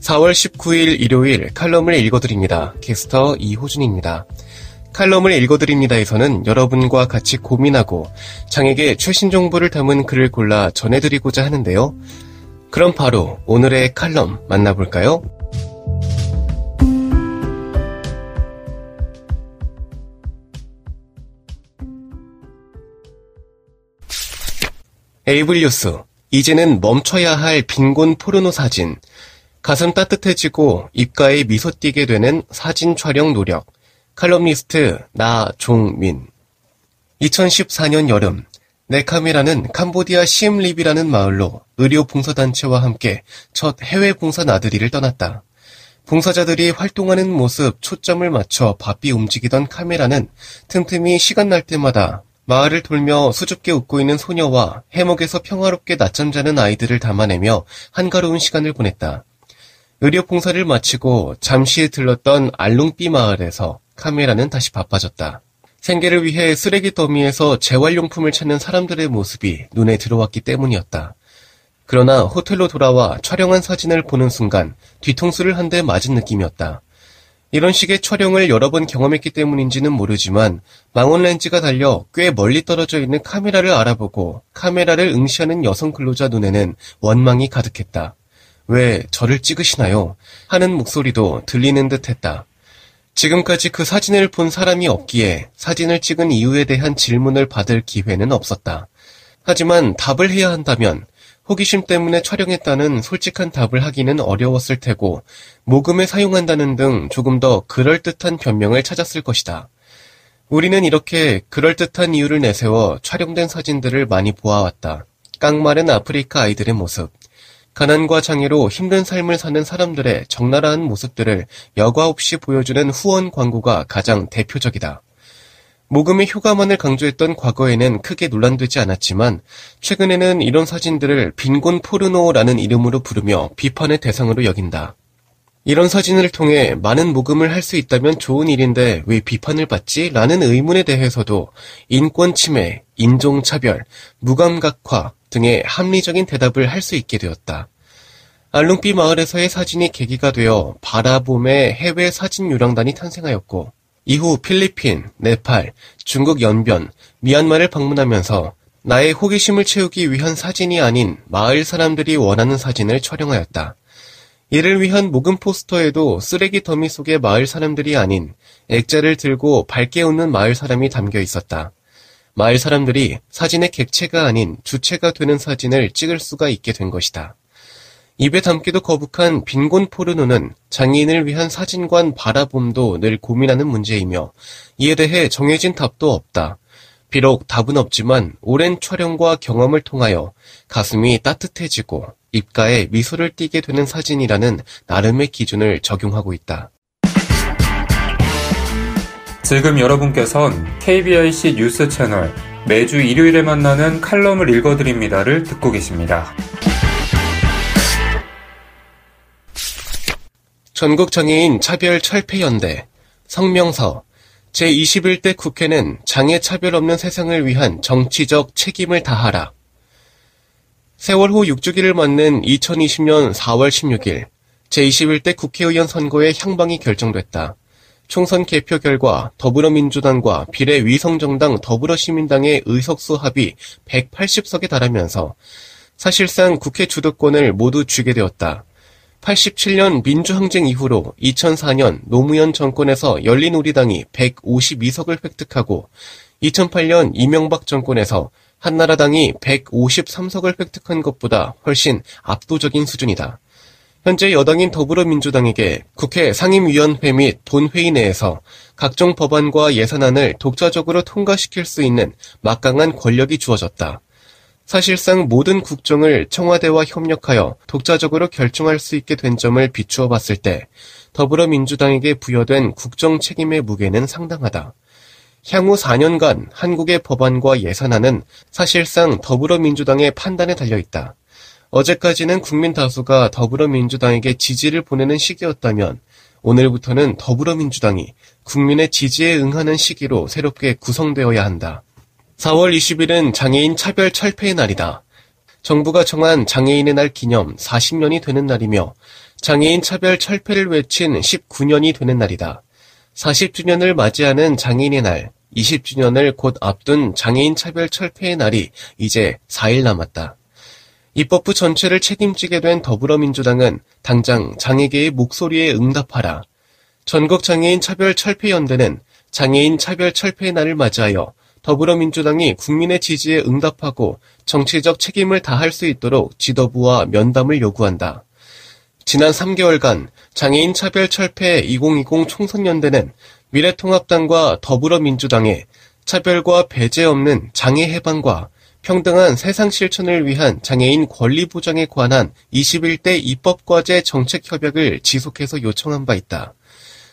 4월 19일 일요일 칼럼을 읽어드립니다. 캐스터 이호준입니다. 칼럼을 읽어드립니다에서는 여러분과 같이 고민하고 장에게 최신 정보를 담은 글을 골라 전해드리고자 하는데요. 그럼 바로 오늘의 칼럼 만나볼까요? 에이블 뉴스 이제는 멈춰야 할 빈곤 포르노 사진 가슴 따뜻해지고 입가에 미소 띄게 되는 사진 촬영 노력 칼럼니스트 나종민 2014년 여름 내 카메라는 캄보디아 시엠립이라는 마을로 의료 봉사단체와 함께 첫 해외 봉사 나들이를 떠났다. 봉사자들이 활동하는 모습 초점을 맞춰 바삐 움직이던 카메라는 틈틈이 시간 날 때마다 마을을 돌며 수줍게 웃고 있는 소녀와 해먹에서 평화롭게 낮잠 자는 아이들을 담아내며 한가로운 시간을 보냈다. 의료 봉사를 마치고 잠시 들렀던 알룽삐 마을에서 카메라는 다시 바빠졌다. 생계를 위해 쓰레기 더미에서 재활용품을 찾는 사람들의 모습이 눈에 들어왔기 때문이었다. 그러나 호텔로 돌아와 촬영한 사진을 보는 순간 뒤통수를 한 대 맞은 느낌이었다. 이런 식의 촬영을 여러 번 경험했기 때문인지는 모르지만 망원 렌즈가 달려 꽤 멀리 떨어져 있는 카메라를 알아보고 카메라를 응시하는 여성 근로자 눈에는 원망이 가득했다. 왜 저를 찍으시나요? 하는 목소리도 들리는 듯 했다. 지금까지 그 사진을 본 사람이 없기에 사진을 찍은 이유에 대한 질문을 받을 기회는 없었다. 하지만 답을 해야 한다면 호기심 때문에 촬영했다는 솔직한 답을 하기는 어려웠을 테고 모금에 사용한다는 등 조금 더 그럴듯한 변명을 찾았을 것이다. 우리는 이렇게 그럴듯한 이유를 내세워 촬영된 사진들을 많이 보아왔다. 깡마른 아프리카 아이들의 모습, 가난과 장애로 힘든 삶을 사는 사람들의 적나라한 모습들을 여과 없이 보여주는 후원 광고가 가장 대표적이다. 모금의 효과만을 강조했던 과거에는 크게 논란되지 않았지만 최근에는 이런 사진들을 빈곤 포르노라는 이름으로 부르며 비판의 대상으로 여긴다. 이런 사진을 통해 많은 모금을 할 수 있다면 좋은 일인데 왜 비판을 받지? 라는 의문에 대해서도 인권 침해, 인종 차별, 무감각화 등의 합리적인 대답을 할 수 있게 되었다. 알룽비 마을에서의 사진이 계기가 되어 바라봄의 해외 사진 유랑단이 탄생하였고 이후 필리핀, 네팔, 중국 연변, 미얀마를 방문하면서 나의 호기심을 채우기 위한 사진이 아닌 마을 사람들이 원하는 사진을 촬영하였다. 이를 위한 모금 포스터에도 쓰레기 더미 속의 마을 사람들이 아닌 액자를 들고 밝게 웃는 마을 사람이 담겨 있었다. 마을 사람들이 사진의 객체가 아닌 주체가 되는 사진을 찍을 수가 있게 된 것이다. 입에 담기도 거북한 빈곤 포르노는 장애인을 위한 사진관 바라봄도 늘 고민하는 문제이며 이에 대해 정해진 답도 없다. 비록 답은 없지만 오랜 촬영과 경험을 통하여 가슴이 따뜻해지고 입가에 미소를 띠게 되는 사진이라는 나름의 기준을 적용하고 있다. 지금 여러분께선 KBIC 뉴스 채널 매주 일요일에 만나는 칼럼을 읽어드립니다를 듣고 계십니다. 전국장애인 차별 철폐연대 성명서 제21대 국회는 장애 차별 없는 세상을 위한 정치적 책임을 다하라. 세월 호 6주기를 맞는 2020년 4월 16일 제21대 국회의원 선거의 향방이 결정됐다. 총선 개표 결과 더불어민주당과 비례 위성정당 더불어시민당의 의석수 합이 180석에 달하면서 사실상 국회 주도권을 모두 쥐게 되었다. 87년 민주항쟁 이후로 2004년 노무현 정권에서 열린우리당이 152석을 획득하고 2008년 이명박 정권에서 한나라당이 153석을 획득한 것보다 훨씬 압도적인 수준이다. 현재 여당인 더불어민주당에게 국회 상임위원회 및 본회의 내에서 각종 법안과 예산안을 독자적으로 통과시킬 수 있는 막강한 권력이 주어졌다. 사실상 모든 국정을 청와대와 협력하여 독자적으로 결정할 수 있게 된 점을 비추어 봤을 때 더불어민주당에게 부여된 국정 책임의 무게는 상당하다. 향후 4년간 한국의 법안과 예산안은 사실상 더불어민주당의 판단에 달려 있다. 어제까지는 국민 다수가 더불어민주당에게 지지를 보내는 시기였다면 오늘부터는 더불어민주당이 국민의 지지에 응하는 시기로 새롭게 구성되어야 한다. 4월 20일은 장애인 차별 철폐의 날이다. 정부가 정한 장애인의 날 기념 40년이 되는 날이며 장애인 차별 철폐를 외친 19년이 되는 날이다. 40주년을 맞이하는 장애인의 날, 20주년을 곧 앞둔 장애인 차별 철폐의 날이 이제 4일 남았다. 입법부 전체를 책임지게 된 더불어민주당은 당장 장애계의 목소리에 응답하라. 전국장애인 차별 철폐연대는 장애인 차별 철폐의 날을 맞이하여 더불어민주당이 국민의 지지에 응답하고 정치적 책임을 다할 수 있도록 지도부와 면담을 요구한다. 지난 3개월간 장애인 차별 철폐 2020 총선연대는 미래통합당과 더불어민주당의 차별과 배제 없는 장애 해방과 평등한 세상 실천을 위한 장애인 권리 보장에 관한 21대 입법과제 정책 협약을 지속해서 요청한 바 있다.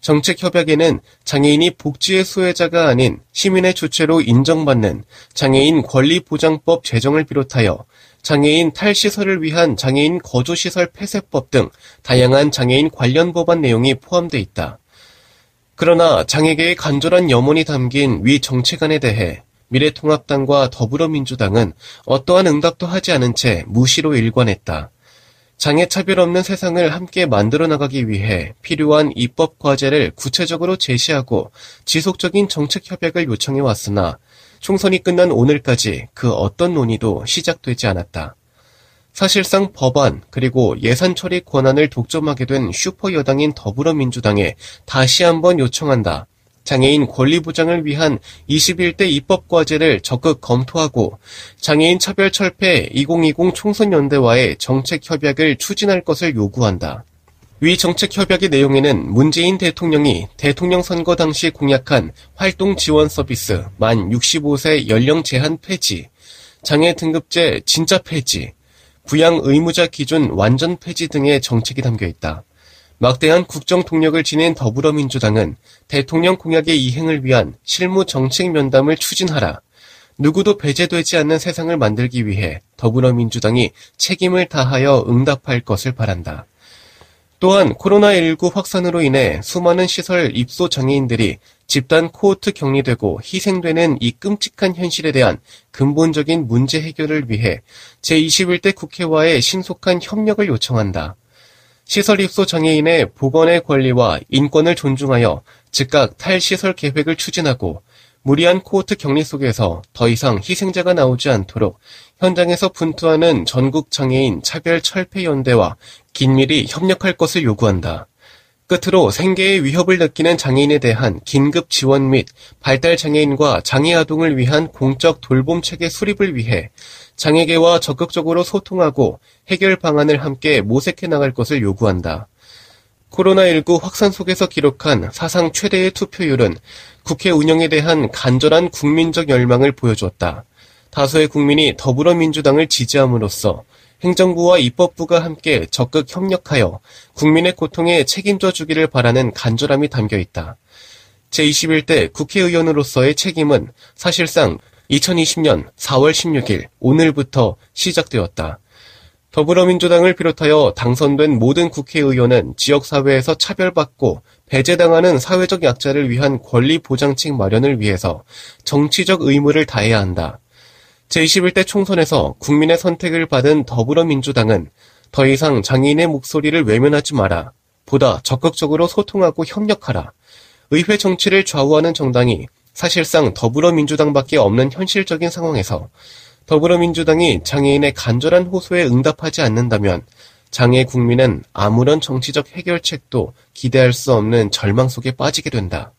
정책협약에는 장애인이 복지의 수혜자가 아닌 시민의 주체로 인정받는 장애인 권리보장법 제정을 비롯하여 장애인 탈시설을 위한 장애인 거주시설 폐쇄법 등 다양한 장애인 관련 법안 내용이 포함되어 있다. 그러나 장애계의 간절한 염원이 담긴 위 정책안에 대해 미래통합당과 더불어민주당은 어떠한 응답도 하지 않은 채 무시로 일관했다. 장애 차별 없는 세상을 함께 만들어 나가기 위해 필요한 입법 과제를 구체적으로 제시하고 지속적인 정책 협약을 요청해 왔으나 총선이 끝난 오늘까지 그 어떤 논의도 시작되지 않았다. 사실상 법안 그리고 예산 처리 권한을 독점하게 된 슈퍼 여당인 더불어민주당에 다시 한번 요청한다. 장애인 권리 보장을 위한 21대 입법 과제를 적극 검토하고 장애인 차별 철폐 2020 총선 연대와의 정책 협약을 추진할 것을 요구한다. 위 정책 협약의 내용에는 문재인 대통령이 대통령 선거 당시 공약한 활동 지원 서비스 만 65세 연령 제한 폐지, 장애 등급제 진짜 폐지, 부양 의무자 기준 완전 폐지 등의 정책이 담겨 있다. 막대한 국정 동력을 지닌 더불어민주당은 대통령 공약의 이행을 위한 실무 정책 면담을 추진하라. 누구도 배제되지 않는 세상을 만들기 위해 더불어민주당이 책임을 다하여 응답할 것을 바란다. 또한 코로나19 확산으로 인해 수많은 시설 입소 장애인들이 집단 코호트 격리되고 희생되는 이 끔찍한 현실에 대한 근본적인 문제 해결을 위해 제21대 국회와의 신속한 협력을 요청한다. 시설 입소 장애인의 보건의 권리와 인권을 존중하여 즉각 탈시설 계획을 추진하고 무리한 코호트 격리 속에서 더 이상 희생자가 나오지 않도록 현장에서 분투하는 전국 장애인 차별 철폐 연대와 긴밀히 협력할 것을 요구한다. 끝으로 생계의 위협을 느끼는 장애인에 대한 긴급 지원 및 발달 장애인과 장애 아동을 위한 공적 돌봄 체계 수립을 위해 장애계와 적극적으로 소통하고 해결 방안을 함께 모색해 나갈 것을 요구한다. 코로나19 확산 속에서 기록한 사상 최대의 투표율은 국회 운영에 대한 간절한 국민적 열망을 보여주었다. 다수의 국민이 더불어민주당을 지지함으로써 행정부와 입법부가 함께 적극 협력하여 국민의 고통에 책임져 주기를 바라는 간절함이 담겨 있다. 제21대 국회의원으로서의 책임은 사실상 2020년 4월 16일 오늘부터 시작되었다. 더불어민주당을 비롯하여 당선된 모든 국회의원은 지역사회에서 차별받고 배제당하는 사회적 약자를 위한 권리 보장책 마련을 위해서 정치적 의무를 다해야 한다. 제21대 총선에서 국민의 선택을 받은 더불어민주당은 더 이상 장애인의 목소리를 외면하지 마라. 보다 적극적으로 소통하고 협력하라. 의회 정치를 좌우하는 정당이 사실상 더불어민주당밖에 없는 현실적인 상황에서 더불어민주당이 장애인의 간절한 호소에 응답하지 않는다면 장애 국민은 아무런 정치적 해결책도 기대할 수 없는 절망 속에 빠지게 된다.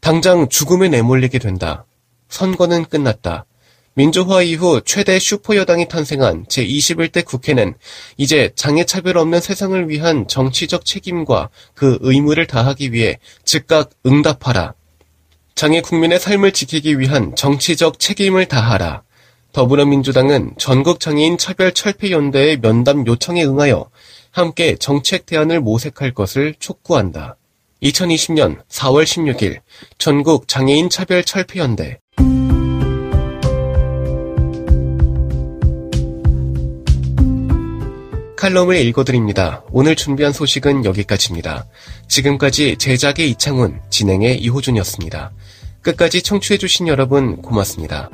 당장 죽음에 내몰리게 된다. 선거는 끝났다. 민주화 이후 최대 슈퍼여당이 탄생한 제21대 국회는 이제 장애차별 없는 세상을 위한 정치적 책임과 그 의무를 다하기 위해 즉각 응답하라. 장애 국민의 삶을 지키기 위한 정치적 책임을 다하라. 더불어민주당은 전국장애인 차별 철폐연대의 면담 요청에 응하여 함께 정책 대안을 모색할 것을 촉구한다. 2020년 4월 16일 전국 장애인 차별 철폐연대 칼럼을 읽어드립니다. 오늘 준비한 소식은 여기까지입니다. 지금까지 제작의 이창훈, 진행의 이호준이었습니다. 끝까지 청취해주신 여러분 고맙습니다.